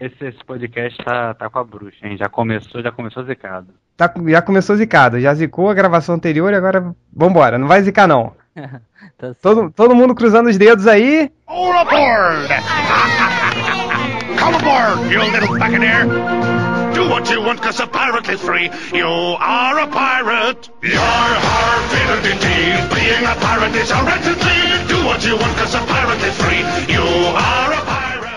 esse, esse podcast tá, tá com a bruxa, hein? Já começou, já começou zicado. Tá, já começou zicado, já zicou a gravação anterior e agora vambora, não vai zicar não. tá todo, todo mundo cruzando os dedos aí. All aboard! Come aboard, you little buccaneer! Do what you want, cause a pirate is free. You are a pirate. Yar, har, fiddle Being a pirate is a red Do what you want, cause a pirate is free. You are a pirate.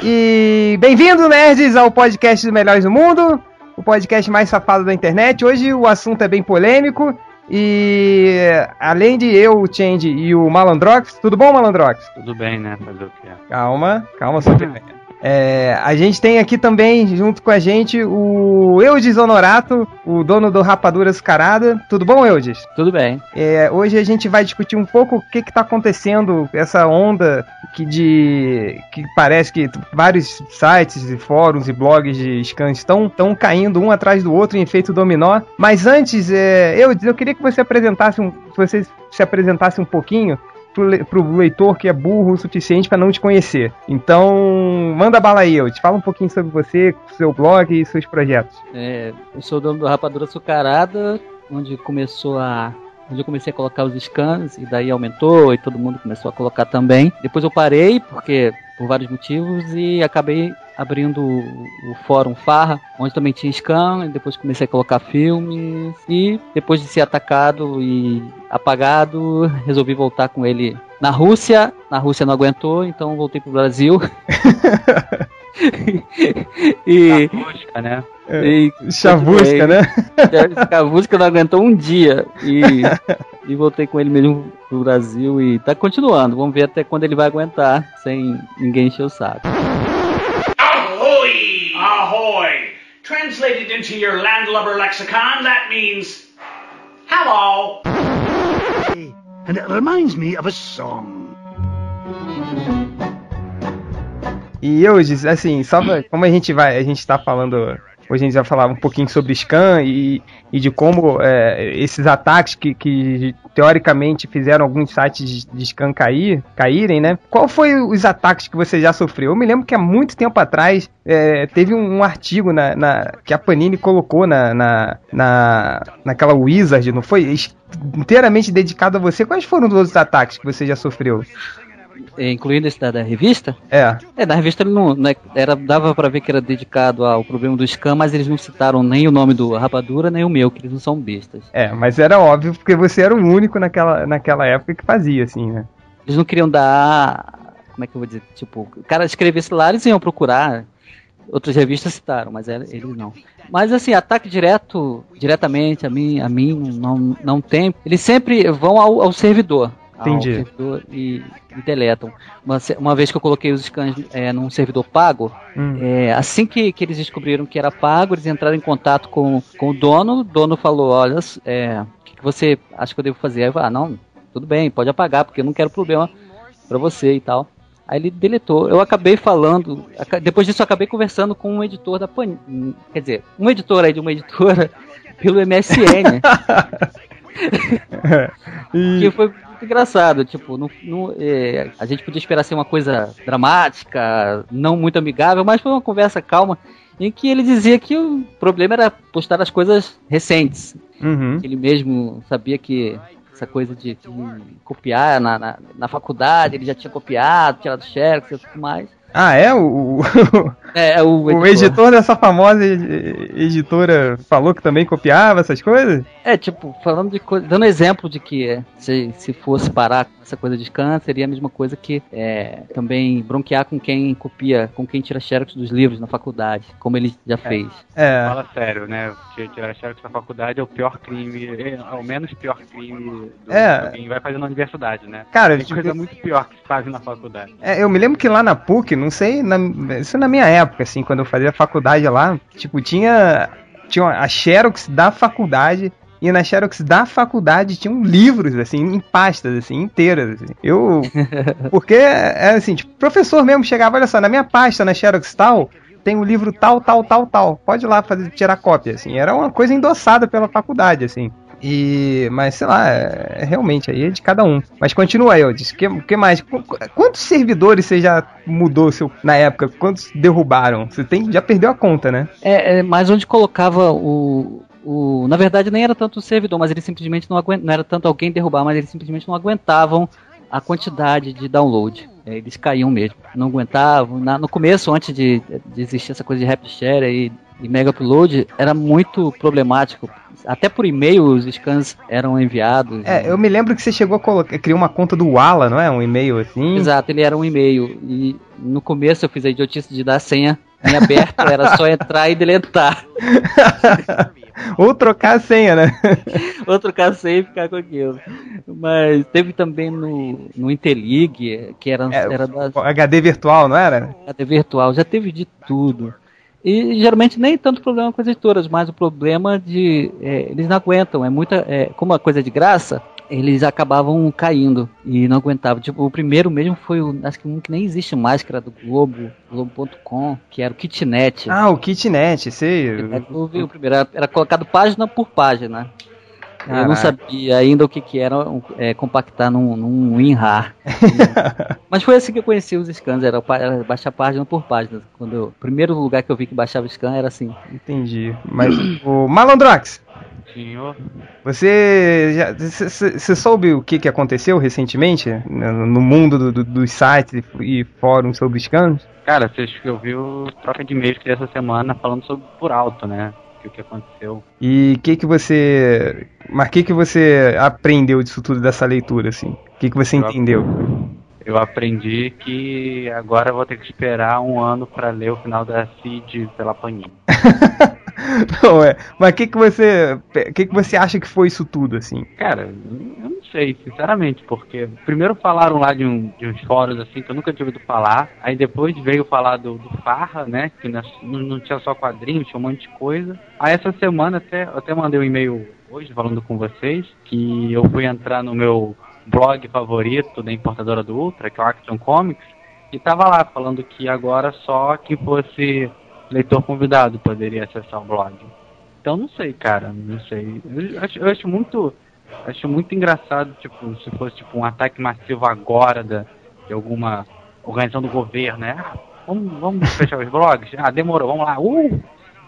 E bem-vindo, nerds, ao podcast dos melhores do mundo. O podcast mais safado da internet. Hoje o assunto é bem polêmico. E além de eu, o Change e o Malandrox, tudo bom, Malandrox? Tudo bem, né? Fazer o quê? Calma, calma, super bem. É, a gente tem aqui também, junto com a gente, o Eudes Honorato, o dono do Rapadura Açucarada. Tudo bom, Eudes? Tudo bem. É, hoje a gente vai discutir um pouco o que está acontecendo, essa onda que de que parece que vários sites e fóruns e blogs de scans estão, estão caindo um atrás do outro em efeito dominó. Mas antes, é, Eudes, eu queria que você apresentasse um, você se apresentasse um pouquinho pro, pro leitor que é burro o suficiente para não te conhecer. Então, manda bala aí, eu te fala um pouquinho sobre você, seu blog e seus projetos. É, eu sou o dono do Rapadura Açucarada, onde começou a onde eu comecei a colocar os scans e daí aumentou e todo mundo começou a colocar também. Depois eu parei porque por vários motivos e acabei abrindo o, fórum Farra, onde também tinha scan, e depois comecei a colocar filmes, e depois de ser atacado e apagado, resolvi voltar com ele na Rússia. Na Rússia não aguentou, então voltei pro Brasil. e Chavusca, né? E, Chavusca, né? Chavusca não aguentou um dia e, e voltei com ele mesmo pro Brasil e tá continuando. Vamos ver até quando ele vai aguentar sem ninguém encher o saco. Ahoy! Translated into your landlubber lexicon, that means hello. And it reminds me of a song. E hoje, assim, só como a gente vai, a gente tá falando Hoje a gente vai falar um pouquinho sobre scan e, e de como é, esses ataques que, que, teoricamente fizeram alguns sites de scan cair, caírem, né? Qual foi os ataques que você já sofreu? Eu me lembro que há muito tempo atrás é, teve um, um artigo na, na, que a Panini colocou na, na, na, naquela Wizard, não foi? Inteiramente dedicado a você. Quais foram os outros ataques que você já sofreu? Incluindo esse da, da, revista? É. É, na revista ele não, não é, era, dava para ver que era dedicado ao problema do scam, mas eles não citaram nem o nome do Rapadura, nem o meu, que eles não são bestas. É, mas era óbvio porque você era o único naquela, naquela época que fazia, assim, né? Eles não queriam dar. Como é que eu vou dizer? Tipo, o cara escrevesse lá, eles iam procurar. Outras revistas citaram, mas eles não. Mas assim, ataque direto, diretamente a mim, a mim não, não tem. Eles sempre vão ao, ao servidor. Entendi. Ao servidor e, e deletam. Uma, uma vez que eu coloquei os scans é, num servidor pago, hum. é, assim que, que eles descobriram que era pago, eles entraram em contato com, com o dono. O dono falou: Olha, é, o que, que você acha que eu devo fazer? Aí eu falei: Ah, não, tudo bem, pode apagar, porque eu não quero problema para você e tal. Aí ele deletou. Eu acabei falando. Depois disso, eu acabei conversando com um editor da Panini. Quer dizer, um editor aí de uma editora pelo MSN. e... Que foi engraçado, tipo, não, não, é, a gente podia esperar ser uma coisa dramática, não muito amigável, mas foi uma conversa calma em que ele dizia que o problema era postar as coisas recentes. Uhum. Ele mesmo sabia que essa coisa de, de copiar na, na, na, faculdade, ele já tinha copiado, tirado xerox e tudo mais. Ah, é? O, o, é, é, o, editor. o editor dessa famosa editora falou que também copiava essas coisas? É, tipo, falando de coisa. Dando exemplo de que se, se fosse parar essa coisa de scan, seria a mesma coisa que é, também bronquear com quem copia, com quem tira xerox dos livros na faculdade, como ele já é. fez. É. Fala sério, né? Tirar xerox na faculdade é o pior crime, é o menos pior crime do é. que vai fazer na universidade, né? Cara, tem coisa muito pior que se faz na faculdade. É, eu me lembro que lá na PUC, não sei, na, isso na minha época, assim, quando eu fazia faculdade lá, tipo, tinha, tinha a Xerox da faculdade e na Xerox da faculdade tinham livros, assim, em pastas, assim, inteiras. Assim. Eu. Porque, é assim, tipo, professor mesmo chegava, olha só, na minha pasta na Xerox tal, tem o livro tal, tal, tal, tal. Pode ir lá fazer, tirar cópia, assim. Era uma coisa endossada pela faculdade, assim. E, mas sei lá, é, é, realmente aí é de cada um. Mas continua aí, Odis. Que, que mais? Quantos servidores você já mudou seu, na época? Quantos derrubaram? Você tem, já perdeu a conta, né? É, é mas onde colocava o, o, na verdade nem era tanto o servidor, mas eles simplesmente não aguentavam, não era tanto alguém derrubar, mas eles simplesmente não aguentavam a quantidade de download. É, eles caíam mesmo, não aguentavam. Na, no começo, antes de, de existir essa coisa de rap share e, e mega upload, era muito problemático. Até por e-mail os scans eram enviados. É, eu me lembro que você chegou a colocar, criar uma conta do Wala, não é? Um e-mail assim. Exato, ele era um e-mail. E no começo eu fiz a idiotice de dar a senha em aberto, era só entrar e deletar. Ou trocar a senha, né? Ou trocar a senha e ficar com aquilo. Mas teve também no, no Interlig, que era, é, era das... HD virtual, não era? HD virtual, já teve de tudo. E geralmente nem tanto problema com as editoras, mas o problema de. É, eles não aguentam. É muita. É, como a coisa é de graça, eles acabavam caindo e não aguentavam. Tipo, o primeiro mesmo foi o, acho que um que nem existe mais, que era do Globo, Globo.com, que era o Kitnet. Ah, o Kitnet, sei. Eu vi o primeiro, era, era colocado página por página. Caraca. Eu não sabia ainda o que, que era é, compactar num, num WinRAR. Mas foi assim que eu conheci os scans, era, era, baixar página por página. Quando eu, o primeiro lugar que eu vi que baixava scan era assim. Entendi. Mas o Malandrox, Senhor. Você já você soube o que, que aconteceu recentemente no mundo do, do, dos sites e fóruns sobre scans? Cara, você ouviu troca de e-mails que essa semana falando sobre por alto, né? O que aconteceu. E o que que você. Mas o que que você aprendeu disso tudo dessa leitura, assim? O que que você eu entendeu? Eu aprendi que agora vou ter que esperar um ano para ler o final da Cid pela Panini. não, é. Mas o que, que você. Que, que você acha que foi isso tudo, assim? Cara, eu não sei, sinceramente, porque primeiro falaram lá de, um, de uns fóruns assim que eu nunca tinha ouvido falar. Aí depois veio falar do, do Farra, né? Que não, não tinha só quadrinhos, tinha um monte de coisa. Aí essa semana até, eu até mandei um e-mail hoje falando com vocês que eu fui entrar no meu blog favorito da importadora do Ultra, que é o Action Comics, e tava lá falando que agora só quem fosse leitor convidado poderia acessar o blog. Então não sei, cara, não sei. Eu acho, eu acho muito acho muito engraçado, tipo, se fosse tipo um ataque massivo agora da, de alguma organização do governo, né? Ah, vamos, vamos fechar os blogs? Ah, demorou, vamos lá. Uh!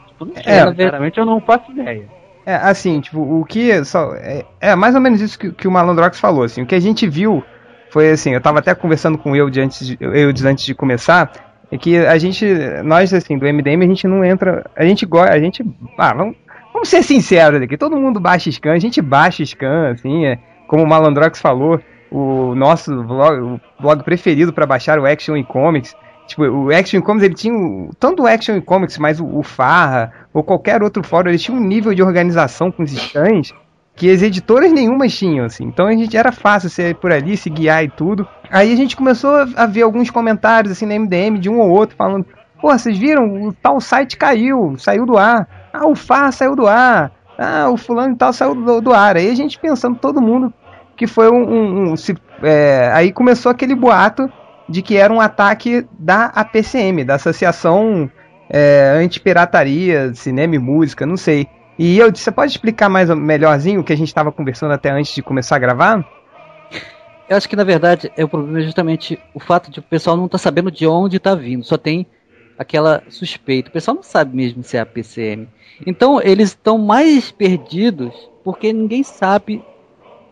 Tipo, não sei, é, sinceramente eu não faço ideia. É, assim, tipo, o que. Só, é, é mais ou menos isso que, que o Malandrox falou, assim. O que a gente viu foi assim, eu tava até conversando com eu de antes de, eu antes de começar, é que a gente, nós assim, do MDM, a gente não entra, a gente gosta, a gente, ah, vamos, vamos ser sinceros aqui, todo mundo baixa scan, a gente baixa scan, assim, é, como o Malandrox falou, o nosso blog, o blog preferido para baixar o Action e Comics, tipo, o Action Comics, ele tinha, tanto o Action Comics, mas o, o Farra, ou qualquer outro fórum, ele tinha um nível de organização com os scans, que as editoras nenhumas tinham, assim. Então a gente era fácil ser por ali, se guiar e tudo. Aí a gente começou a ver alguns comentários assim na MDM de um ou outro falando: "Pô, vocês viram? O tal site caiu, saiu do ar. Ah, o FAR saiu do ar. Ah, o fulano e tal saiu do, do ar". Aí a gente pensando todo mundo que foi um, um, um se, é, aí começou aquele boato de que era um ataque da APCM, da Associação é, Anti-Pirataria, Cinema e Música, não sei. E eu você pode explicar mais melhorzinho o que a gente estava conversando até antes de começar a gravar? Eu acho que na verdade é o problema é justamente o fato de o pessoal não estar tá sabendo de onde está vindo, só tem aquela suspeita. O pessoal não sabe mesmo se é a PCM. Então eles estão mais perdidos porque ninguém sabe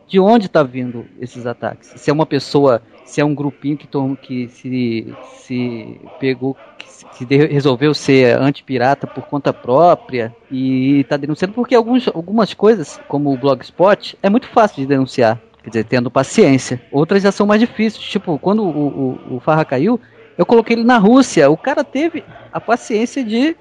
de onde está vindo esses ataques. Se é uma pessoa, se é um grupinho que, que se, se pegou, que que resolveu ser antipirata por conta própria e está denunciando porque alguns, algumas coisas, como o Blogspot, é muito fácil de denunciar. Quer dizer, tendo paciência. Outras já são mais difíceis. Tipo, quando o, o, o Farra caiu, eu coloquei ele na Rússia. O cara teve a paciência de,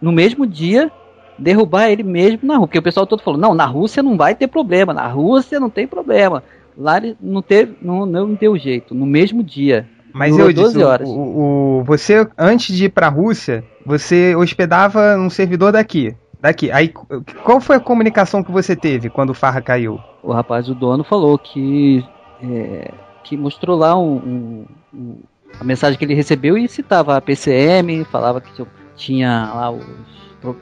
no mesmo dia, derrubar ele mesmo na Rússia. Porque o pessoal todo falou: não, na Rússia não vai ter problema, na Rússia não tem problema. Lá não teve, não, não deu jeito. No mesmo dia. Mas eu disse, horas. O, o, você, antes de ir pra Rússia, você hospedava um servidor daqui. Daqui. Aí, qual foi a comunicação que você teve quando o Farra caiu? O rapaz, o dono, falou que. É, que mostrou lá um, um, um, a mensagem que ele recebeu e citava a PCM, falava que tinha, tinha lá os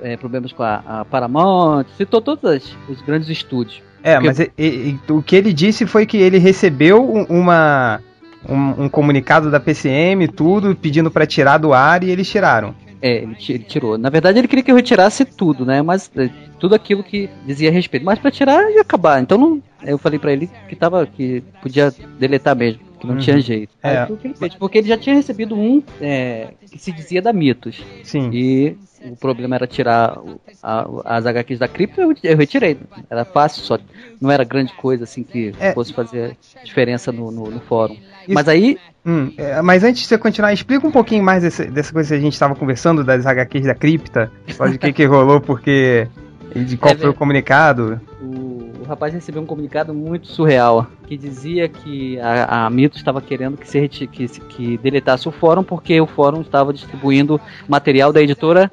é, problemas com a, a, Paramount, citou todos os grandes estúdios. É, Porque... mas e, e, o que ele disse foi que ele recebeu uma, um, um comunicado da PCM, tudo, pedindo para tirar do ar e eles tiraram. É, ele, tirou. Na verdade, ele queria que eu retirasse tudo, né? Mas é, tudo aquilo que dizia a respeito. Mas para tirar ia acabar. Então não, eu falei para ele que tava que podia deletar mesmo, que não uhum. tinha jeito. É. Aí, ele fez, porque ele já tinha recebido um é, que se dizia da Mitos. Sim. E o problema era tirar a, as HQs da cripto, eu, eu, retirei. Era fácil, só não era grande coisa assim que é. fosse fazer diferença no, no, no fórum. Isso. Mas aí Hum, é, mas antes de você continuar, explica um pouquinho mais desse, dessa coisa que a gente estava conversando, das HQs da cripta, de que, que rolou, porque. de qual é, foi o comunicado. O, o, rapaz recebeu um comunicado muito surreal, que dizia que a, a Mito estava querendo que, se, que, que deletasse o fórum, porque o fórum estava distribuindo material da editora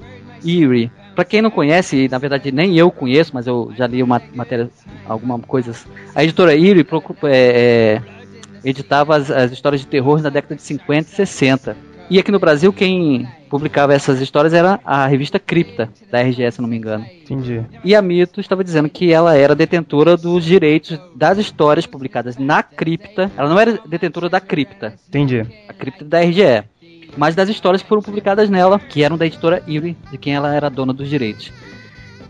Eerie. Para quem não conhece, na verdade nem eu conheço, mas eu já li uma matéria, alguma coisas. A editora Eerie é, é editava as, as histórias de terror na década de 50 e 60. E aqui no Brasil, quem publicava essas histórias era a revista Cripta, da RGS, se não me engano. Entendi. E a Mito estava dizendo que ela era detentora dos direitos das histórias publicadas na Cripta. Ela não era detentora da Cripta. Entendi. A Cripta da RGE. Mas das histórias que foram publicadas nela, que eram da editora Eerie, de quem ela era dona dos direitos.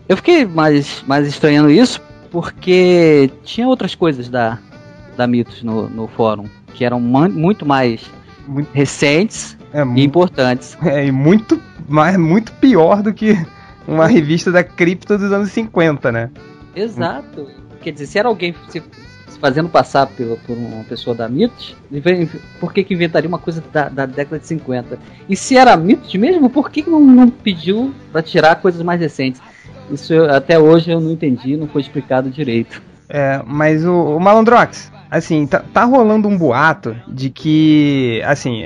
Eu fiquei mais, mais estranhando isso, porque tinha outras coisas da, da Mitos no, no fórum, que eram muito mais muito, recentes é, e importantes. É, e muito, mais, muito pior do que uma revista da cripto dos anos 50, né? Exato. Quer dizer, se era alguém se, se fazendo passar por, uma pessoa da Mitos, por que, que inventaria uma coisa da, da, década de 50? E se era Mitos mesmo, por que, que não, não pediu para tirar coisas mais recentes? Isso eu, até hoje eu não entendi, não foi explicado direito. É, mas o, o Malandrox, assim, tá, tá rolando um boato de que, assim,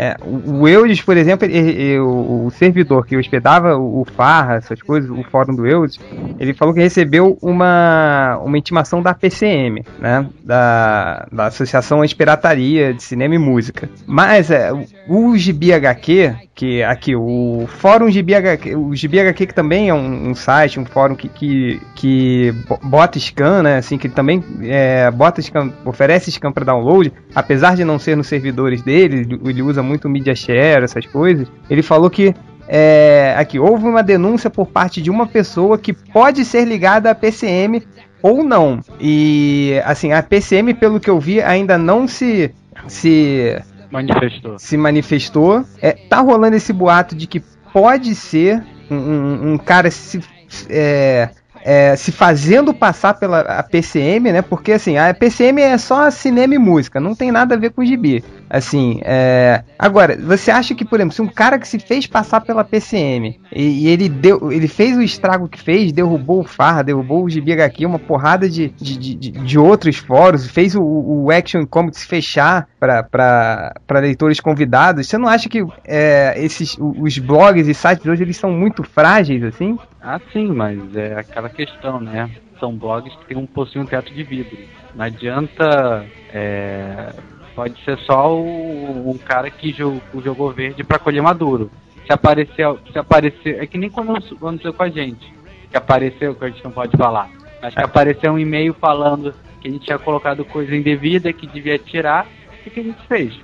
é, o Eudes, por exemplo, ele, ele, o, servidor que hospedava o, o Farra, essas coisas, o fórum do Eudes, ele falou que recebeu uma, uma intimação da PCM, né? Da, da Associação Anti-Pirataria de Cinema e Música. Mas é, o Gibi HQ, que aqui, o Fórum Gibi HQ, o Gibi HQ que também é um, um site, um fórum que, que, que bota scan, né? Assim, que também é, bota scan, oferece scan para download, apesar de não ser nos servidores dele, ele usa muito media share, essas coisas, ele falou que é, aqui houve uma denúncia por parte de uma pessoa que pode ser ligada à PCM ou não. E assim, a PCM, pelo que eu vi, ainda não se se manifestou. Se manifestou. É, tá rolando esse boato de que pode ser um, um, um cara se é, é, se fazendo passar pela a PCM, né? Porque assim, a PCM é só cinema e música, não tem nada a ver com gibi. Assim, é... agora, você acha que, por exemplo, se um cara que se fez passar pela PCM e, e ele deu, ele fez o estrago que fez, derrubou o Farra, derrubou o Gibi HQ, uma porrada de, de, de, de outros fóruns, fez o, o Action Comics fechar para leitores convidados, você não acha que é, esses, os blogs e sites hoje eles são muito frágeis assim? Ah, sim, mas é aquela questão, né? São blogs que um, possuem um teto de vidro. Não adianta é, Pode ser só o, um cara que jogou, jogou verde para colher maduro. Se aparecer, se aparecer, é que nem quando aconteceu com a gente, que apareceu, que a gente não pode falar, mas que apareceu um e-mail falando que a gente tinha colocado coisa indevida que devia tirar, o que a gente fez?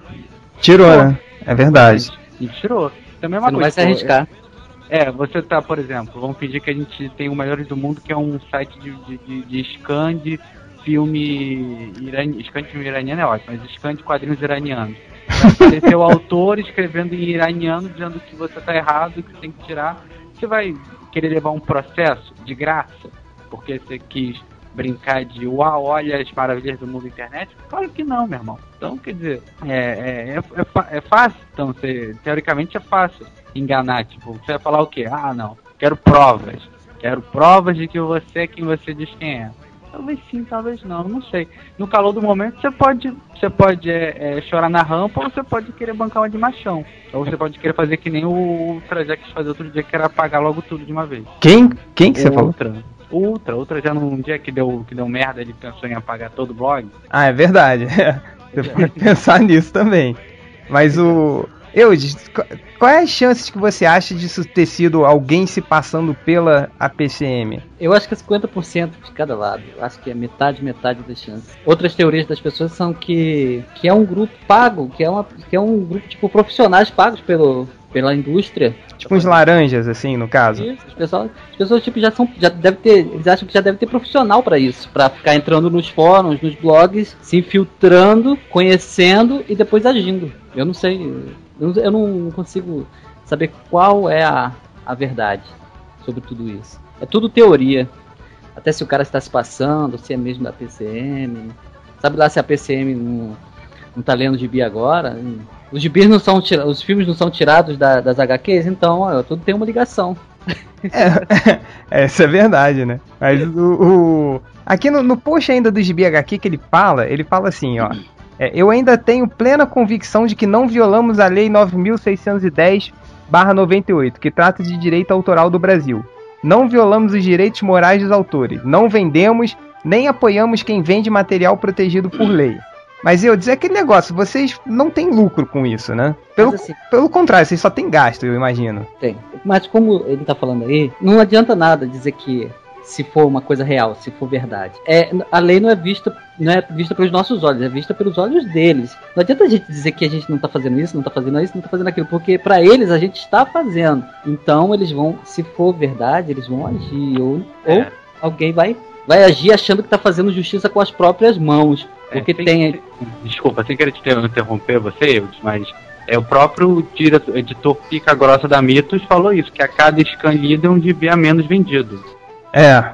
Tirou, né? É verdade. A gente tirou. Também é uma Você coisa. Não vai se arriscar. É, você tá, por exemplo, vamos pedir que a gente tem o Melhores do Mundo, que é um site de, de, de, de scan de filme irani, scan de filme iraniano é ótimo, mas scan de quadrinhos iranianos. Apareceu o autor escrevendo em iraniano dizendo que você está errado, que você tem que tirar. Você vai querer levar um processo de graça porque você quis brincar de uau, olha as maravilhas do mundo internet? Claro que não, meu irmão. Então, quer dizer, é, é, é, é fácil. Então, você, teoricamente é fácil enganar. Tipo, você vai falar o quê? Ah, não, quero provas. Quero provas de que você é quem você diz quem é. Talvez sim, talvez não, não sei. No calor do momento você pode, você pode é, é, chorar na rampa ou você pode querer bancar uma de machão. Ou você pode querer fazer que nem o Ultra quis fazer outro dia, que era apagar logo tudo de uma vez. Quem? Quem que você falou? Ultra. Ultra, Ultra já num dia que deu, que deu merda, ele pensou em apagar todo o blog. Ah, é verdade. você pode pensar nisso também. Mas o. Eu, qual é as chances que você acha disso ter sido alguém se passando pela APCM? Eu acho que é 50% de cada lado. Eu acho que é metade, metade das chances. Outras teorias das pessoas são que, que é um grupo pago, que é, uma, que é um grupo tipo profissionais pagos pelo, pela indústria. Tipo uns laranjas, assim, no caso. Isso, as pessoas, as pessoas tipo, já são. Já deve ter. Eles acham que já deve ter profissional para isso. para ficar entrando nos fóruns, nos blogs, se infiltrando, conhecendo e depois agindo. Eu não sei. Eu, não consigo saber qual é a, a verdade sobre tudo isso. É tudo teoria. Até se o cara está se passando, se é mesmo da PCM. Sabe lá se a PCM não, não tá lendo gibi agora? Os gibis não são os filmes não são tirados da, das HQs, então ó, tudo tem uma ligação. É, essa é verdade, né? Mas o, o aqui no, no post ainda do gibi HQ que ele fala, ele fala assim, ó. É, eu ainda tenho plena convicção de que não violamos a Lei 9610-98, que trata de direito autoral do Brasil. Não violamos os direitos morais dos autores. Não vendemos nem apoiamos quem vende material protegido por lei. Mas eu dizer aquele negócio, vocês não têm lucro com isso, né? Pelo, assim, pelo contrário, vocês só têm gasto, eu imagino. Tem. Mas como ele tá falando aí, não adianta nada dizer que se for uma coisa real, se for verdade. É, a lei não é vista não é vista pelos nossos olhos, é vista pelos olhos deles. Não adianta a gente dizer que a gente não tá fazendo isso, não tá fazendo isso, não tá fazendo aquilo, porque para eles a gente está fazendo. Então eles vão, se for verdade, eles vão agir ou, é. ou alguém vai vai agir achando que tá fazendo justiça com as próprias mãos. Porque é, tem. Que, desculpa, sem querer te interromper você, mas é o próprio diretor, editor Pica Grossa da Mitos falou isso, que a cada scan lido é um DB a menos vendido. É.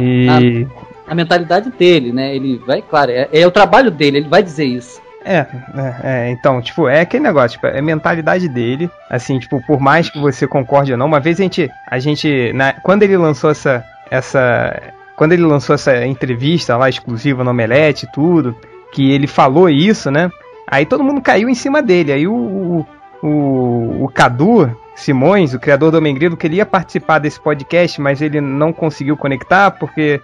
E. A, a, mentalidade dele, né? Ele vai, claro, é, é, o trabalho dele, ele vai dizer isso. É, é, é, então, tipo, é aquele negócio, tipo, é mentalidade dele, assim, tipo, por mais que você concorde ou não, uma vez a gente, a gente, na, quando ele lançou essa, essa, quando ele lançou essa entrevista lá exclusiva no Omelete e tudo, que ele falou isso, né? Aí todo mundo caiu em cima dele. Aí o, o, o Cadu Simões, o criador do Homem Grilo, queria participar desse podcast, mas ele não conseguiu conectar porque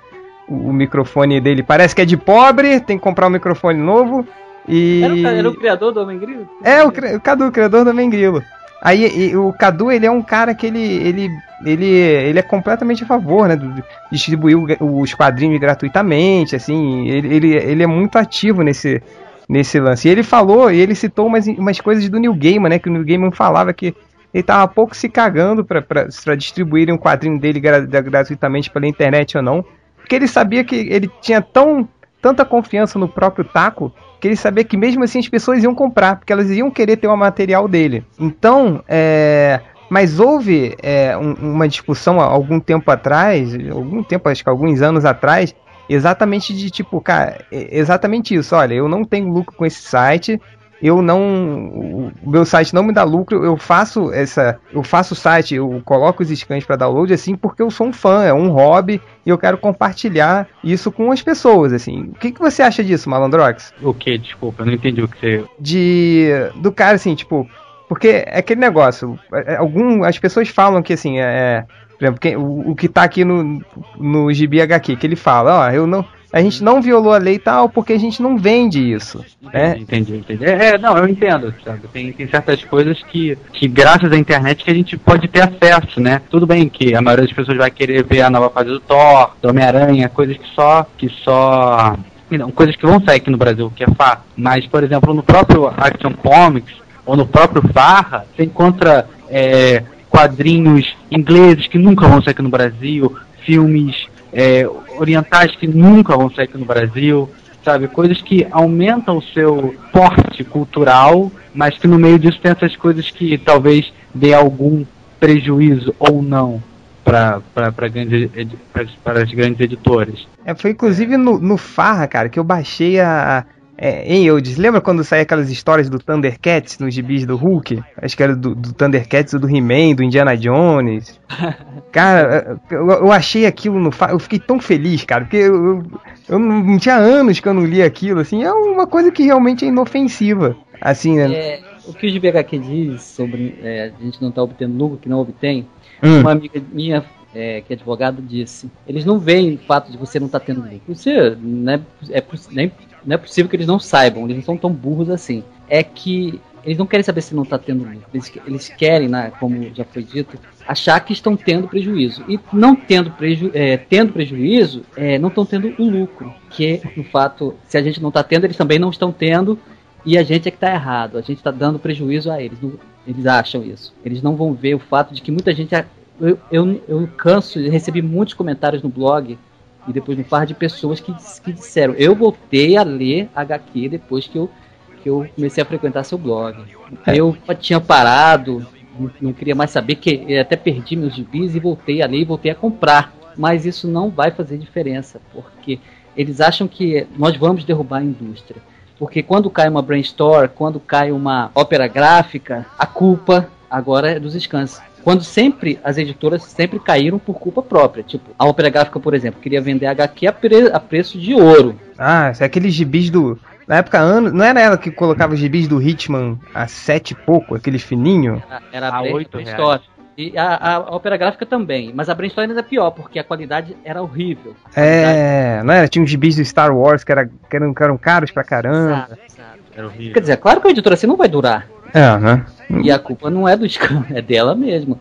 o, microfone dele parece que é de pobre, tem que comprar um microfone novo. E... Era, o, era o criador do Homem Grilo? É, o, o Cadu, o criador do Homem Grilo. Aí e, o Cadu, ele é um cara que ele, ele, ele, ele é completamente a favor, né, de distribuir os quadrinhos gratuitamente, assim, ele, ele, ele é muito ativo nesse, nesse lance. E ele falou, e ele citou umas, umas coisas do New Gaiman, né, que o New Gaiman falava que ele tava pouco se cagando para distribuírem um quadrinho dele gra, gratuitamente pela internet ou não, porque ele sabia que ele tinha tão tanta confiança no próprio Taco que ele sabia que mesmo assim as pessoas iam comprar, porque elas iam querer ter o material dele. Então, é, mas houve é, um, uma discussão há algum tempo atrás, algum tempo, acho que alguns anos atrás, exatamente de tipo, cara, exatamente isso. Olha, eu não tenho lucro com esse site, eu não. O meu site não me dá lucro, eu faço essa. Eu faço o site, eu coloco os scans para download assim porque eu sou um fã, é um hobby e eu quero compartilhar isso com as pessoas, assim. O que, que você acha disso, Malandrox? O que? Desculpa, eu não entendi o que você. De. Do cara, assim, tipo. Porque é aquele negócio. É, algum, as pessoas falam que assim, é. Por exemplo, quem, o, o que tá aqui no, no HQ, que ele fala, ó, eu não a gente não violou a lei e tal porque a gente não vende isso. Né? Entendi, entendi. É, não, eu entendo, sabe? Tem, tem certas coisas que, que, graças à internet, que a gente pode ter acesso, né? Tudo bem que a maioria das pessoas vai querer ver a nova fase do Thor, do Homem-Aranha, coisas que só. que só. Não, coisas que vão sair aqui no Brasil, que é fato. Mas, por exemplo, no próprio Action Comics, ou no próprio Farra, você encontra é, quadrinhos ingleses que nunca vão sair aqui no Brasil, filmes é, orientais que nunca vão sair aqui no Brasil, sabe? Coisas que aumentam o seu porte cultural, mas que no meio disso tem essas coisas que talvez dê algum prejuízo ou não para as grandes editoras. É, foi inclusive no, no Farra, cara, que eu baixei a, é, hein, Eudes? Lembra quando saía aquelas histórias do Thundercats nos gibis do Hulk? Acho que era do, do Thundercats, do He-Man, do Indiana Jones. Cara, eu, eu, achei aquilo no. Eu fiquei tão feliz, cara, porque eu, eu, eu, não tinha anos que eu não li aquilo, assim. É uma coisa que realmente é inofensiva. Assim, né? É, o que o GBHQ diz sobre é, a gente não estar tá obtendo lucro, que não obtém, hum. uma amiga minha é, que é advogado disse, eles não veem o fato de você não estar tá tendo lucro. Você, né, é, nem não é possível que eles não saibam, eles não são tão burros assim. É que eles não querem saber se não está tendo lucro. Eles, eles querem, né, como já foi dito, achar que estão tendo prejuízo. E não tendo, preju é, tendo prejuízo, é, não estão tendo o lucro. Que, no fato, se a gente não está tendo, eles também não estão tendo. E a gente é que está errado. A gente está dando prejuízo a eles. Eles acham isso. Eles não vão ver o fato de que muita gente. Eu, eu, eu canso, recebi muitos comentários no blog e depois no par de pessoas que, que disseram: Eu voltei a ler HQ depois que eu, que eu comecei a frequentar seu blog. É. Eu tinha parado, não queria mais saber, que até perdi meus gibis e voltei a ler e voltei a comprar. Mas isso não vai fazer diferença, porque eles acham que nós vamos derrubar a indústria. Porque quando cai uma brainstorm, quando cai uma ópera gráfica, a culpa agora é dos scans. Quando sempre as editoras sempre caíram por culpa própria. Tipo, a Opera Gráfica, por exemplo, queria vender HQ a, pre a preço de ouro. Ah, é aqueles gibis do. Na época, ano, não era ela que colocava os gibis do Hitman a sete e pouco, aqueles fininho? Era, a oito reais. E a, a, a Opera Gráfica também, mas a Brainstorm ainda é pior, porque a qualidade era horrível. É, não era? Tinha uns gibis do Star Wars que, era, que, eram, que eram caros pra caramba. Exato, exato. Era horrível. Quer dizer, é claro que a editora assim não vai durar. É, né? E a culpa não é do Scan, é dela mesma.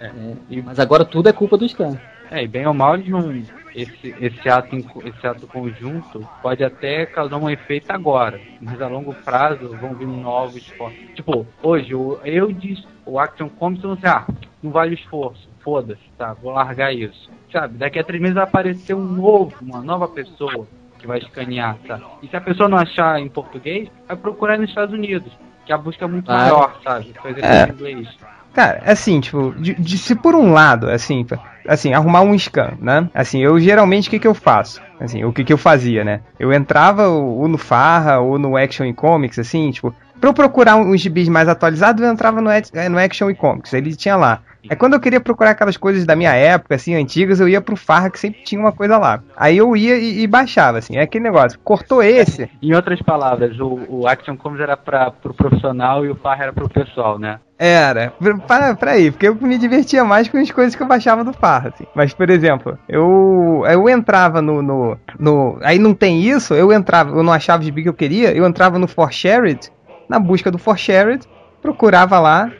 É. É, mas agora tudo é culpa do Scan. É, e bem ou mal de um, esse, esse, ato, esse ato conjunto pode até causar um efeito agora, mas a longo prazo vão vir novos esforços. Tipo, hoje o, eu disse, o Action Comics não sei, ah, não vale o esforço, foda-se, tá, vou largar isso. Sabe, daqui a três meses vai aparecer um novo, uma nova pessoa que vai escanear, tá? E se a pessoa não achar em português, vai procurar nos Estados Unidos que a busca é muito ah, maior, sabe? Coisa é. em inglês. Cara, assim, tipo, de, de, se por um lado, assim, assim, arrumar um scan, né? Assim, eu geralmente o que que eu faço? Assim, o que que eu fazia, né? Eu entrava ou no Farra ou no Action e Comics, assim, tipo, pra eu procurar uns gibis mais atualizados, eu entrava no, no Action e Comics, ele tinha lá. É quando eu queria procurar aquelas coisas da minha época, assim, antigas, eu ia pro Farra, que sempre tinha uma coisa lá. Aí eu ia e, e baixava, assim, é aquele negócio. Cortou esse. Em outras palavras, o, o Action Comics era pra, pro profissional e o Farra era pro pessoal, né? Era. Pra, pra aí, porque eu me divertia mais com as coisas que eu baixava do Farra, assim. Mas, por exemplo, eu, eu entrava no, no, no. Aí não tem isso, eu entrava, eu não achava o gibi que eu queria, eu entrava no For Shared, na busca do For Shared, procurava lá,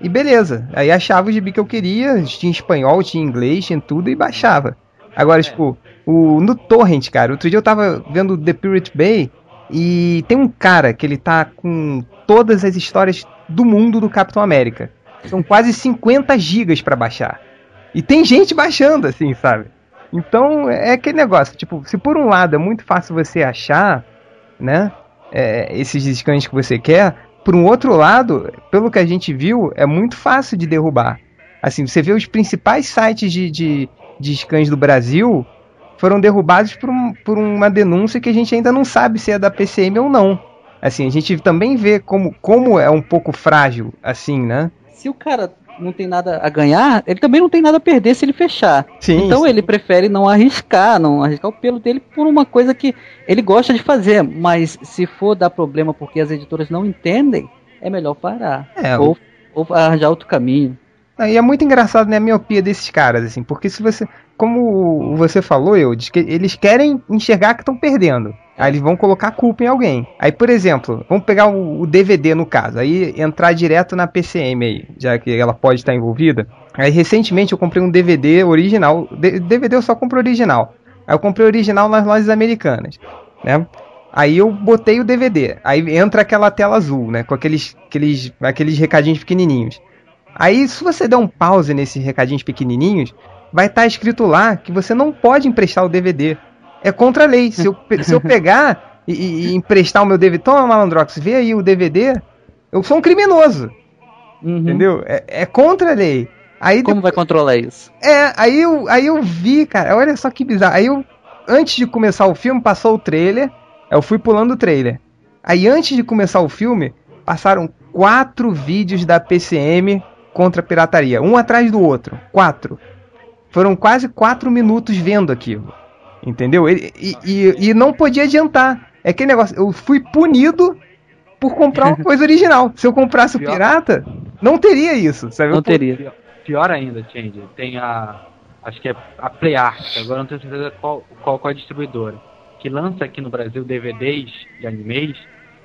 e beleza. Aí achava o gibi que eu queria, tinha espanhol, tinha inglês, tinha tudo e baixava. Agora, é. tipo, o, no Torrent, cara, outro dia eu tava vendo The Pirate Bay e tem um cara que ele tá com todas as histórias do mundo do Capitão América. São quase 50 gigas para baixar. E tem gente baixando, assim, sabe? Então é aquele negócio, tipo, se por um lado é muito fácil você achar, né, é, esses scans que você quer, por um outro lado, pelo que a gente viu, é muito fácil de derrubar. Assim, você vê os principais sites de, de, de scans do Brasil foram derrubados por, um, por uma denúncia que a gente ainda não sabe se é da PCM ou não. Assim, a gente também vê como, como é um pouco frágil, assim, né? Se o cara não tem nada a ganhar, ele também não tem nada a perder se ele fechar. Sim, então sim. ele prefere não arriscar, não arriscar o pelo dele por uma coisa que ele gosta de fazer. Mas se for dar problema porque as editoras não entendem, é melhor parar. É, ou, ou arranjar outro caminho. E é muito engraçado, né, a miopia desses caras, assim, porque se você. Como você falou, eu, eles querem enxergar que estão perdendo. Aí eles vão colocar culpa em alguém. Aí, por exemplo, vamos pegar o, o, DVD no caso, aí entrar direto na PCM aí, já que ela pode estar envolvida. Aí recentemente eu comprei um DVD original. DVD eu só compro original. Aí eu comprei original nas lojas americanas, né? Aí eu botei o DVD. Aí entra aquela tela azul, né? Com aqueles, aqueles, aqueles recadinhos pequenininhos. Aí, se você der um pause nesses recadinhos pequenininhos, vai estar escrito lá que você não pode emprestar o DVD. É contra a lei. Se eu, se eu pegar e, e, emprestar o meu DVD, toma Malandrox, vê aí o DVD, eu sou um criminoso. Uhum. Entendeu? É, é, contra a lei. Aí Como depois, vai controlar isso? É, aí eu, aí eu vi, cara, olha só que bizarro. Aí eu, antes de começar o filme, passou o trailer, eu fui pulando o trailer. Aí antes de começar o filme, passaram quatro vídeos da PCM contra a pirataria, um atrás do outro. Quatro. Foram quase quatro minutos vendo aquilo. Entendeu? E, e, e, não podia adiantar. É aquele negócio, eu fui punido por comprar uma coisa original. Se eu comprasse o pirata, não teria isso, sabe? Não teria. Pior ainda, Change, tem a. Acho que é a PlayArt, agora não tenho certeza qual, qual, qual é a distribuidora. Que lança aqui no Brasil DVDs de animes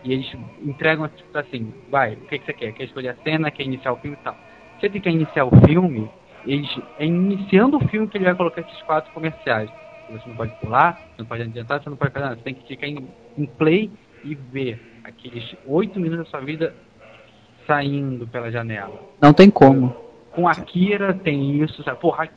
E eles entregam tipo assim, vai, o que, que você quer? Quer escolher a cena, quer iniciar o filme e tal. Se ele quer iniciar o filme, eles, é iniciando o filme que ele vai colocar esses quatro comerciais. Você não pode pular, você não pode adiantar, você não pode fazer nada. Você tem que ficar em, em play e ver aqueles oito minutos da sua vida saindo pela janela. Não tem como. Com a Kira tem isso, sabe? Porra,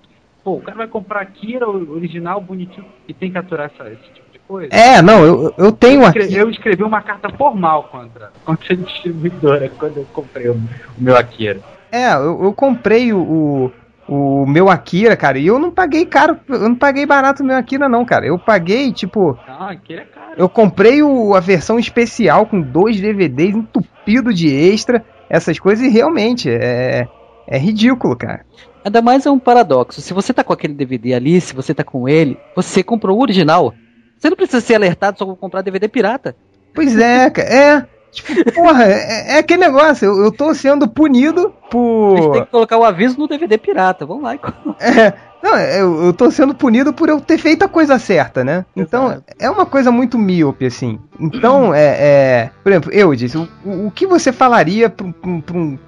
pô, o cara vai comprar a Kira original, bonitinho, e tem que aturar essa, esse tipo de coisa. É, não, eu, eu tenho eu escrevi, eu escrevi uma carta formal contra, contra a distribuidora quando eu comprei o, o meu Akira. É, eu, eu comprei o, o, o, meu Akira, cara, e eu não paguei caro, eu não paguei barato o meu Akira, não, cara. Eu paguei, tipo. Não, Akira é caro. Eu comprei o, a versão especial com dois DVDs entupido de extra, essas coisas, e realmente é, é ridículo, cara. Ainda mais é um paradoxo. Se você tá com aquele DVD ali, se você tá com ele, você comprou o original. Você não precisa ser alertado só pra comprar DVD pirata. Pois é, cara. É. Tipo, porra, é, é, aquele negócio, eu, eu tô sendo punido por. A gente tem que colocar o aviso no DVD pirata, vamos lá. É, não, eu, eu tô sendo punido por eu ter feito a coisa certa, né? Então, Exato. é uma coisa muito míope, assim. Então, é. é por exemplo, eu disse, o, o, que você falaria pra, pra, um.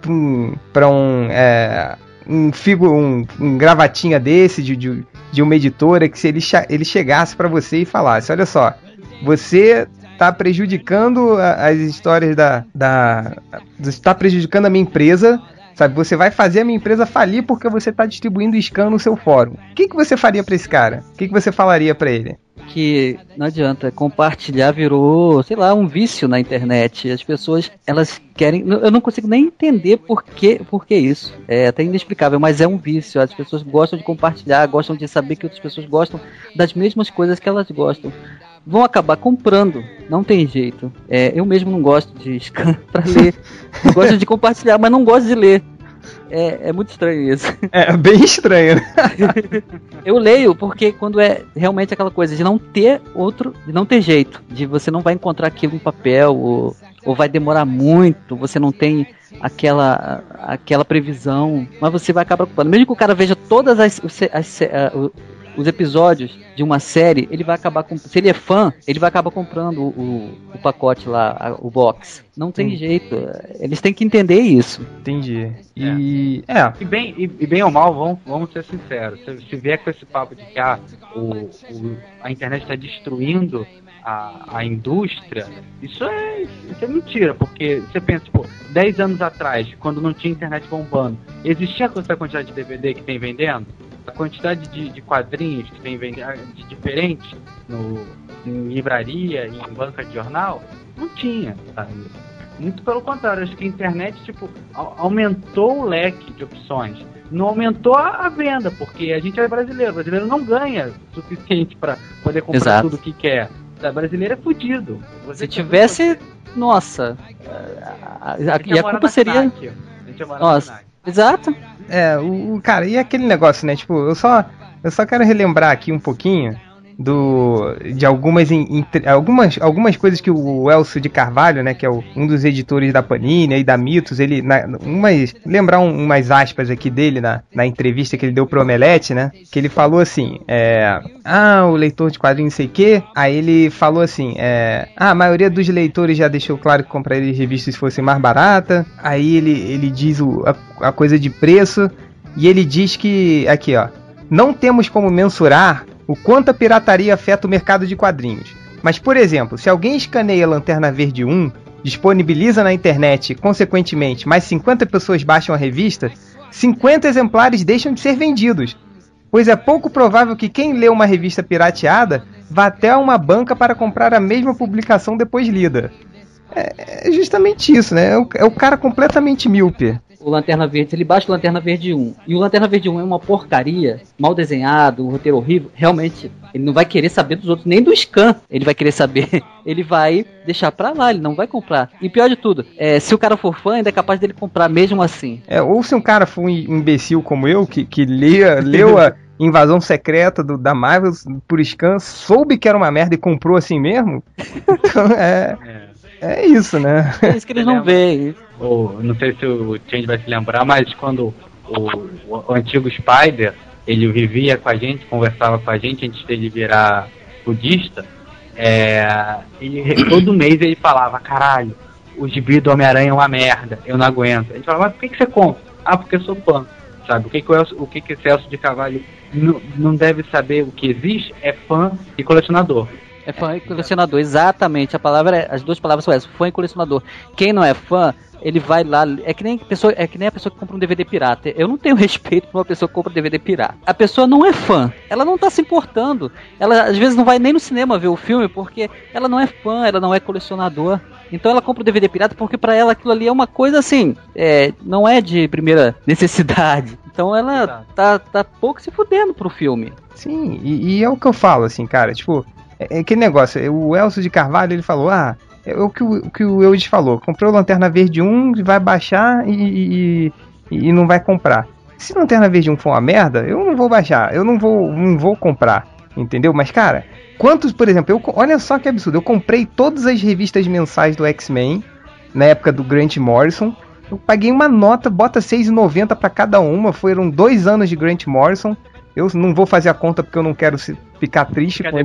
Pra um é, um, figo, um, um gravatinha desse de, de, de uma editora que se ele, ele chegasse para você e falasse: Olha só, você está prejudicando as histórias da. da está prejudicando a minha empresa. Sabe, você vai fazer a minha empresa falir porque você está distribuindo scan no seu fórum. O que, que você faria para esse cara? O que, que você falaria para ele? que não adianta, compartilhar virou, sei lá, um vício na internet. As pessoas, elas querem, eu não consigo nem entender por que, por que isso. É até inexplicável, mas é um vício. As pessoas gostam de compartilhar, gostam de saber que outras pessoas gostam das mesmas coisas que elas gostam vão acabar comprando. Não tem jeito. É, eu mesmo não gosto de scan para ler. gosto de compartilhar, mas não gosto de ler. É, é muito estranho isso. É bem estranho. eu leio porque quando é realmente aquela coisa de não ter outro, de não ter jeito, de você não vai encontrar aquilo em papel ou, ou vai demorar muito, você não tem aquela aquela previsão, mas você vai acabar ocupando. Mesmo que o cara veja todas as, as, as, os episódios de uma série, ele vai acabar com, se ele é fã, ele vai acabar comprando o, o, pacote lá, o box. Não tem Sim. jeito. Eles têm que entender isso. Entendi. E é. é. E, bem, e, e, bem ou mal, vamos, vamos ser sinceros. Se, se vier com esse papo de que ah, o, o a internet está destruindo a, a indústria, isso é, isso é mentira, porque você pensa, tipo, 10 anos atrás, quando não tinha internet bombando, existia essa quantidade de DVD que tem vendendo? A quantidade de, de quadrinhos que tem de diferentes no, em livraria e em banca de jornal, não tinha, sabe? Muito pelo contrário, acho que a internet tipo, aumentou o leque de opções. Não aumentou a, a venda, porque a gente é brasileiro. O brasileiro não ganha o suficiente para poder comprar Exato. tudo que quer. O brasileiro é fudido. Você Se tivesse. Nossa. A, a, a, e a culpa seria. Nossa. Exato. É, o, cara, e aquele negócio, né? Tipo, eu só, eu só quero relembrar aqui um pouquinho do de algumas algumas algumas coisas que o Elcio de Carvalho, né, que é o, um dos editores da Panini e da Mitos, ele na, umas lembrar um, umas aspas aqui dele na, na entrevista que ele deu pro Omelete, né, que ele falou assim, é, ah, o leitor de quadrinhos sei que, aí ele falou assim, é, ah, a maioria dos leitores já deixou claro que compraria revistas se fosse mais barata, aí ele ele diz o, a, a coisa de preço e ele diz que aqui, ó, não temos como mensurar o quanto a pirataria afeta o mercado de quadrinhos. Mas, por exemplo, se alguém escaneia Lanterna Verde 1, disponibiliza na internet e, consequentemente, mais 50 pessoas baixam a revista, 50 exemplares deixam de ser vendidos, pois é pouco provável que quem lê uma revista pirateada vá até uma banca para comprar a mesma publicação depois lida. É, é justamente isso, né? É o, é cara completamente míope o Lanterna Verde, ele baixa o Lanterna Verde 1 e o Lanterna Verde 1 é uma porcaria, mal desenhado, um roteiro horrível, realmente, ele não vai querer saber dos outros, nem do scan ele vai querer saber. Ele vai deixar pra lá, ele não vai comprar. E pior de tudo, é, se o cara for fã, ainda é capaz dele comprar mesmo assim. É, ou se um cara for um imbecil como eu, que, que lia, leu a invasão secreta do, da Marvel por scan, soube que era uma merda e comprou assim mesmo, então é... é. É isso, né? É isso que eles não veem. Ou, não sei se o Change vai se lembrar, mas quando o, o, antigo Spider, ele vivia com a gente, conversava com a gente antes dele virar budista, É, e todo mês ele falava, caralho, o gibi do Homem-Aranha é uma merda, eu não aguento. Ele falava, mas por que, que você compra? Ah, porque eu sou fã. Sabe? O que, que, o, Elcio, o que, que Celso de Carvalho não deve saber o que existe é fã e colecionador. É fã e colecionador, exatamente. A palavra é, as duas palavras são essas, fã e colecionador. Quem não é fã, ele vai lá. É que nem pessoa, é que nem a pessoa que compra um DVD pirata. Eu não tenho respeito por uma pessoa que compra um DVD pirata. A pessoa não é fã. Ela não tá se importando. Ela às vezes não vai nem no cinema ver o filme porque ela não é fã, ela não é colecionador. Então ela compra o DVD pirata porque para ela aquilo ali é uma coisa assim, é, não é de primeira necessidade. Então ela tá, tá pouco se fudendo pro filme. Sim, e, e é o que eu falo, assim, cara, tipo, é, é aquele negócio, o Elcio de Carvalho, ele falou, ah, é o que o, o, que o Eudes falou, comprou Lanterna Verde 1, vai baixar e, e, e não vai comprar. Se Lanterna Verde 1 for uma merda, eu não vou baixar, eu não vou, não vou comprar, entendeu? Mas, cara, quantos, por exemplo, eu, olha só que absurdo, eu comprei todas as revistas mensais do X-Men, na época do Grant Morrison, eu paguei uma nota, bota 6,90 para cada uma, foram dois anos de Grant Morrison, eu não vou fazer a conta porque eu não quero ficar triste com,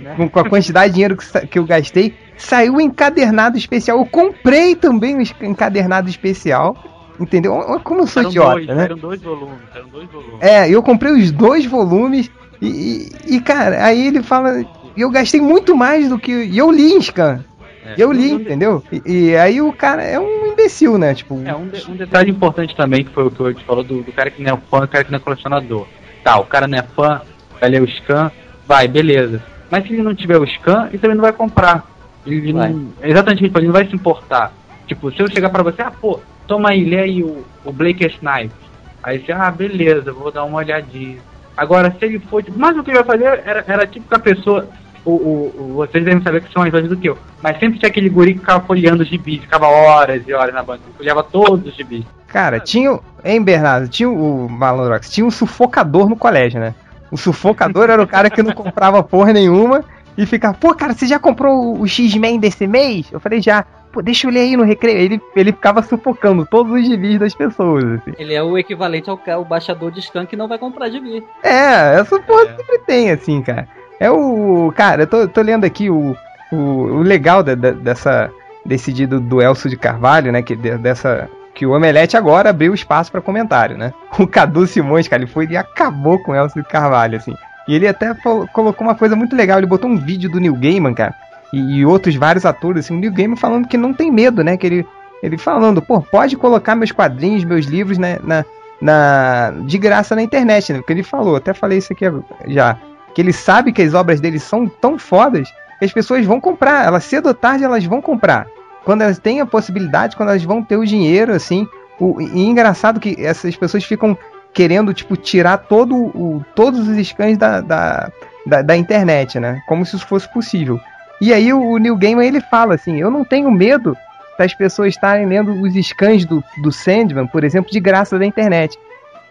né? com, a quantidade de dinheiro que, que eu gastei. Saiu um encadernado especial. Eu comprei também um encadernado especial. Entendeu? Como eu sou eram idiota, dois, né? Eram dois volumes, eram dois volumes. É, eu comprei os dois volumes e, e, e cara, aí ele fala. Eu gastei muito mais do que. E eu li em scan. É, eu li, entendeu? E, e, aí o cara é um imbecil, né? Tipo, é, um, de, um detalhe importante também, que foi o que o falou do, do, cara que não é fã, do cara que não é colecionador. Tá, o cara não é fã, vai ler o scan, vai, beleza. Mas se ele não tiver o scan, ele também não vai comprar. Ele vai. não, exatamente, ele não vai se importar. Tipo, se eu chegar pra você, ah, pô, toma aí, lê aí o, o Blake Snipe. Aí você, ah, beleza, vou dar uma olhadinha. Agora, se ele for, tipo, mas o que ele vai fazer era, era tipo que a pessoa, o, o, o, vocês devem saber que são mais velhos do que eu, mas sempre tinha aquele guri que ficava folheando os gibis, ficava horas e horas na banca, folheava todos os gibis. Cara, tinha, hein, Bernardo, tinha o Malandrox, tinha um sufocador no colégio, né? O sufocador era o cara que não comprava porra nenhuma e ficava, pô, cara, você já comprou o X-Men desse mês? Eu falei, já. Pô, deixa eu ler aí no recreio. Ele, ele ficava sufocando todos os gibis das pessoas, assim. Ele é o equivalente ao, ao baixador de scan que não vai comprar gibi. É, essa porra é. sempre tem, assim, cara. É o. Cara, eu tô, tô lendo aqui o, o, o legal da, da, dessa. Decidido do Elcio de Carvalho, né? Que, dessa, que o Omelete agora abriu espaço para comentário, né? O Cadu Simões, cara, ele foi e acabou com o Elcio Carvalho, assim. E ele até colocou uma coisa muito legal, ele botou um vídeo do Neil Gaiman, cara, e, e outros vários atores, assim, o Neil Gaiman falando que não tem medo, né? Que ele, ele falando, pô, pode colocar meus quadrinhos, meus livros né, na, na, de graça na internet, né? Porque ele falou, até falei isso aqui já, que ele sabe que as obras dele são tão fodas que as pessoas vão comprar, elas cedo ou tarde elas vão comprar quando elas têm a possibilidade, quando elas vão ter o dinheiro, assim. O, e engraçado que essas pessoas ficam querendo, tipo, tirar todo o, todos os scans da, da, da, da, internet, né? Como se isso fosse possível. E aí o, o Neil Gaiman, ele fala assim, eu não tenho medo das pessoas estarem lendo os scans do, do Sandman, por exemplo, de graça da internet.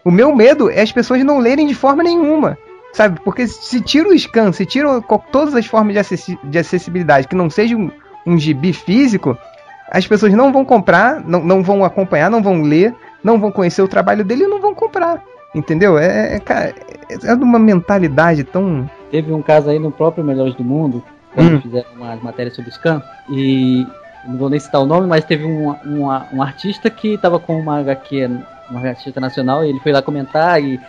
O meu medo é as pessoas não lerem de forma nenhuma, sabe? Porque se tira o scan, se tira todas as formas de, acessi de acessibilidade que não sejam um gibi físico, as pessoas não vão comprar, não, não vão acompanhar, não vão ler, não vão conhecer o trabalho dele e não vão comprar. Entendeu? É, é, é, é de uma mentalidade tão. Teve um caso aí no próprio Melhores do Mundo, quando hum. fizeram uma matéria sobre Scan, e não vou nem citar o nome, mas teve um, um, um artista que estava com uma HQ, uma artista nacional, e ele foi lá comentar e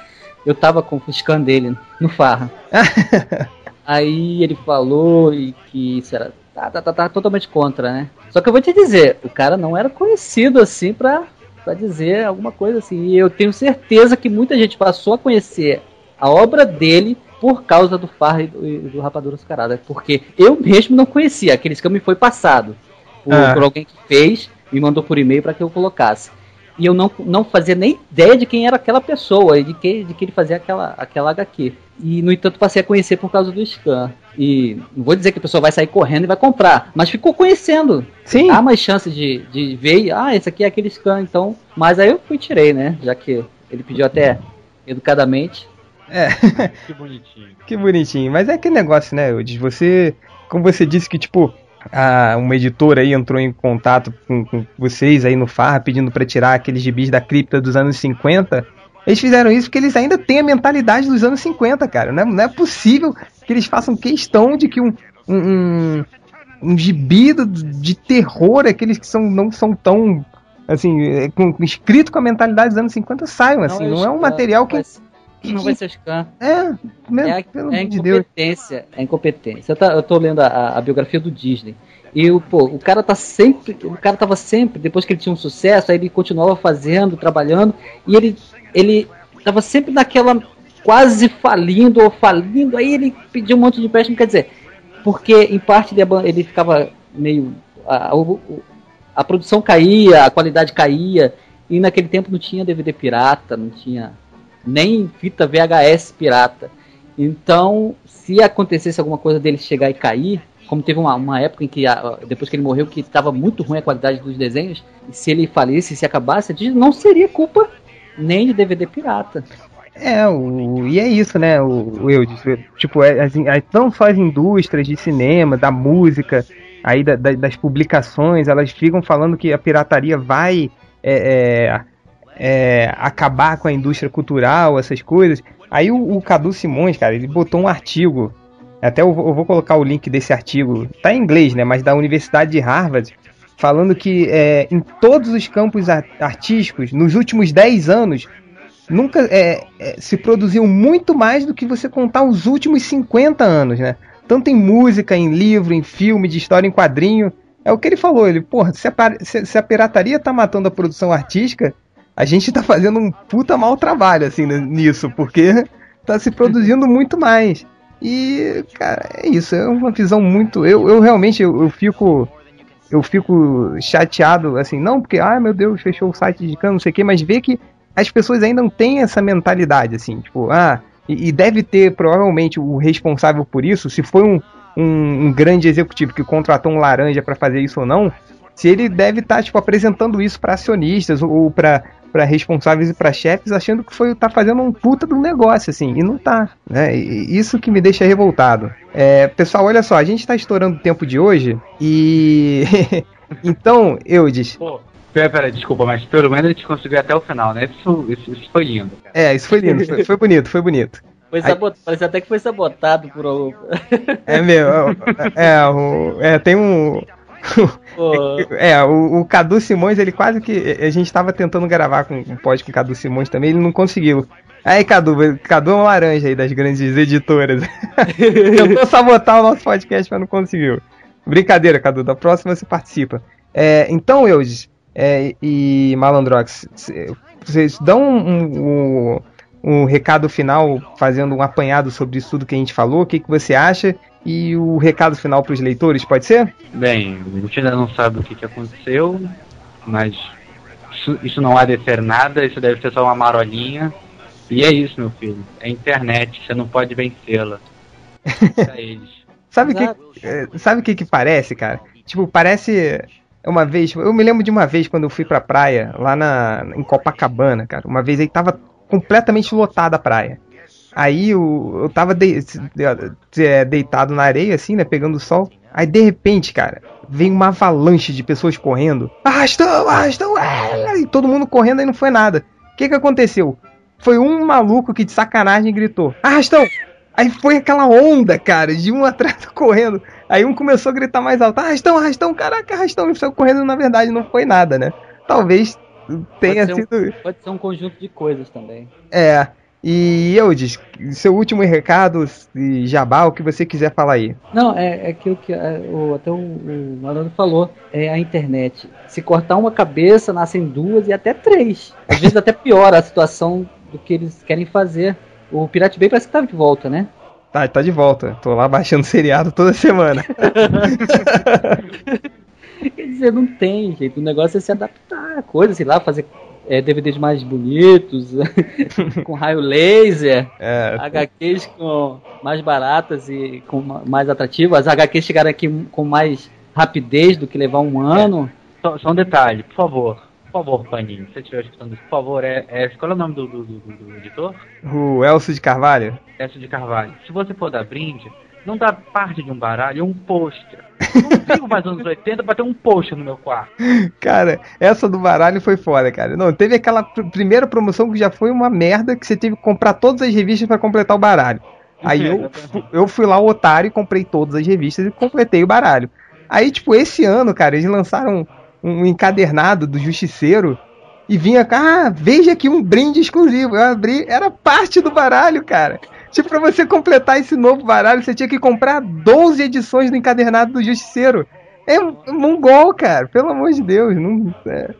eu tava com o scan dele no Farra. aí ele falou e que isso era tá, tá, tá, tá, totalmente contra, né? Só que eu vou te dizer, o cara não era conhecido assim pra, pra dizer alguma coisa assim. E eu tenho certeza que muita gente passou a conhecer a obra dele por causa do Farra e do, do Rapadura Açucarada. Porque eu mesmo não conhecia, aqueles que me foi passado por, ah. por alguém que fez, me mandou por e-mail para que eu colocasse e eu não, não fazia nem ideia de quem era aquela pessoa e de que, de que ele fazia aquela, aquela HQ. E, no entanto, passei a conhecer por causa do Scan. E não vou dizer que a pessoa vai sair correndo e vai comprar, mas ficou conhecendo. Sim. Há mais chances de, de ver, ah, esse aqui é aquele Scan, então. Mas aí eu fui tirei, né? Já que ele pediu até educadamente. É. Que bonitinho. que bonitinho. Mas é aquele negócio, né, Eudes? Você. Como você disse que, tipo, a, uma editora aí entrou em contato com, com vocês aí no Farra pedindo para tirar aqueles gibis da cripta dos anos 50. Eles fizeram isso porque eles ainda têm a mentalidade dos anos 50, cara. Não é, não é possível que eles façam questão de que um, um, um, um gibi de terror, aqueles que são, não são tão assim, é, com, escrito com a mentalidade dos anos 50 saiam, assim, não, não é um material que. Não vai ser scan. É, mesmo, é, pelo é incompetência. De é incompetência. Eu, tá, eu tô lendo a, a, biografia do Disney. E o, pô, o cara tá sempre. O cara tava sempre, depois que ele tinha um sucesso, aí ele continuava fazendo, trabalhando, e ele, ele tava sempre naquela quase falindo ou falindo, aí ele pediu um monte de empréstimo, quer dizer, porque em parte ele, ele ficava meio. A, a, a produção caía, a qualidade caía, e naquele tempo não tinha DVD pirata, não tinha nem fita VHS pirata. Então, se acontecesse alguma coisa dele chegar e cair, como teve uma, uma época em que, depois que ele morreu, que estava muito ruim a qualidade dos desenhos, se ele falisse, se acabasse, não seria culpa nem de DVD pirata. É, o, e é isso, né, o, o eu tipo, é, as, as, não só as indústrias de cinema, da música, aí da, da, das publicações, elas ficam falando que a pirataria vai é, é, é, acabar com a indústria cultural, essas coisas. Aí o, o Cadu Simões, cara, ele botou um artigo. Até eu, eu, vou colocar o link desse artigo. Tá em inglês, né? Mas da Universidade de Harvard, falando que é, em todos os campos artísticos, nos últimos 10 anos, nunca é, é, se produziu muito mais do que você contar os últimos 50 anos, né? Tanto em música, em livro, em filme, de história em quadrinho. É o que ele falou. Ele, porra, se a, se, se a pirataria tá matando a produção artística, a gente tá fazendo um puta mau trabalho, assim, nisso, porque tá se produzindo muito mais. E, cara, é isso, é uma visão muito. Eu, eu realmente eu, eu fico. Eu fico chateado, assim, não porque, ai meu Deus, fechou o site de cano, não sei o quê, mas ver que as pessoas ainda não têm essa mentalidade, assim, tipo, ah, e, e deve ter provavelmente o responsável por isso, se foi um, um, um grande executivo que contratou um laranja para fazer isso ou não, se ele deve estar tá, tipo apresentando isso para acionistas ou para para responsáveis e para chefes achando que foi tá fazendo um puta de um negócio assim e não tá né e isso que me deixa revoltado é, pessoal olha só a gente está estourando o tempo de hoje e então Eudes Pô, pera, pera, desculpa mas pelo menos a gente conseguiu até o final né isso, isso, isso foi lindo cara. é isso foi lindo foi, foi bonito foi bonito foi sabot... Parece até que foi sabotado por o. É meu. É, o... é, tem um. é, o, o, Cadu Simões, ele quase que. A gente tava tentando gravar com um pod com o Cadu Simões também, ele não conseguiu. Aí, Cadu, Cadu é um laranja aí das grandes editoras. Tentou sabotar o nosso podcast, mas não conseguiu. Brincadeira, Cadu, da próxima você participa. É, então, Eudes é, e Malandrox, vocês dão um, um, um, recado final, fazendo um apanhado sobre isso tudo que a gente falou, o que, que você acha? E o recado final para os leitores, pode ser? Bem, a gente ainda não sabe o que, que aconteceu, mas isso, isso não há de ser nada, isso deve ser só uma marolinha. E é isso, meu filho. É internet, você não pode vencê-la. sabe o que, é, sabe o que que parece, cara? Tipo, parece uma vez, eu me lembro de uma vez quando eu fui pra praia, lá na, em Copacabana, cara. Uma vez aí tava completamente lotada a praia. Aí eu, eu tava de, de, deitado na areia, assim, né? Pegando o sol. Aí de repente, cara, vem uma avalanche de pessoas correndo. Arrastão, arrastão, e todo mundo correndo e não foi nada. O que que aconteceu? Foi um maluco que de sacanagem gritou: Arrastão! Aí foi aquela onda, cara, de um atrás correndo. Aí um começou a gritar mais alto: Arrastão, arrastão, caraca, arrastão. E saiu correndo, na verdade, não foi nada, né? Talvez tenha pode sido. Um, pode ser um conjunto de coisas também. É. E eu disse, seu último recado, jabá, o que você quiser falar aí. Não, é, é aquilo que é, o, até o, o Malandro falou, é a internet. Se cortar uma cabeça, nascem duas e até três. Às vezes até piora a situação do que eles querem fazer. O Pirate Bay parece que tá de volta, né? Tá, tá de volta. Tô lá baixando seriado toda semana. Quer dizer, não tem jeito. O negócio é se adaptar a coisa, sei lá, fazer é, DVDs mais bonitos, com raio laser, é, HQs com mais baratas e com mais atrativas. As HQs chegaram aqui com mais rapidez do que levar um ano. É. Só, só, um detalhe, por favor. Por favor, Paninho, se você estiver escutando isso, por favor, é, é, qual é o nome do, do, do, do editor? O Elcio de Carvalho. Elcio de Carvalho. Se você for dar brinde, não dá parte de um baralho, é um pôster. Eu não vivo mais anos 80 pra ter um pôster no meu quarto. Cara, essa do baralho foi foda, cara. Não, teve aquela pr primeira promoção que já foi uma merda, que você teve que comprar todas as revistas para completar o baralho. Aí eu, eu fui lá o otário e comprei todas as revistas e completei o baralho. Aí, tipo, esse ano, cara, eles lançaram um, um encadernado do Justiceiro e vinha, ah, veja aqui um brinde exclusivo. Eu abri, era parte do baralho, cara. Tipo, pra você completar esse novo baralho, você tinha que comprar 12 edições do encadernado do Justiceiro. É mongol, cara, pelo amor de Deus. Não, é.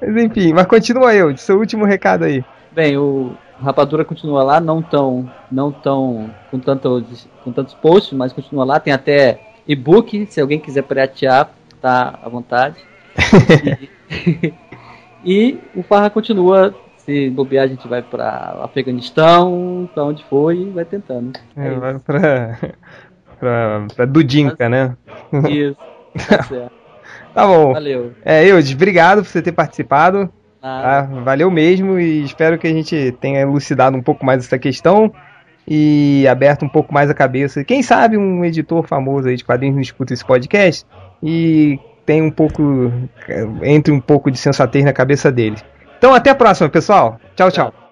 Mas enfim, mas continua eu, seu último recado aí. Bem, o Rapadura continua lá, não tão, não tão com, tantos, com tantos posts, mas continua lá. Tem até e-book, se alguém quiser piratear, tá à vontade. e, e o Farra continua se bobear, a gente vai para Afeganistão, para onde foi e vai tentando. É, é vai pra, pra, pra Dudinka, né? Isso, tá certo. tá bom. Valeu. É, eu, obrigado por você ter participado. Tá? Valeu mesmo e espero que a gente tenha elucidado um pouco mais essa questão e aberto um pouco mais a cabeça. Quem sabe um editor famoso aí de quadrinhos não escuta esse podcast e tem um pouco entre um pouco de sensatez na cabeça dele. Então até a próxima, pessoal. Tchau, tchau.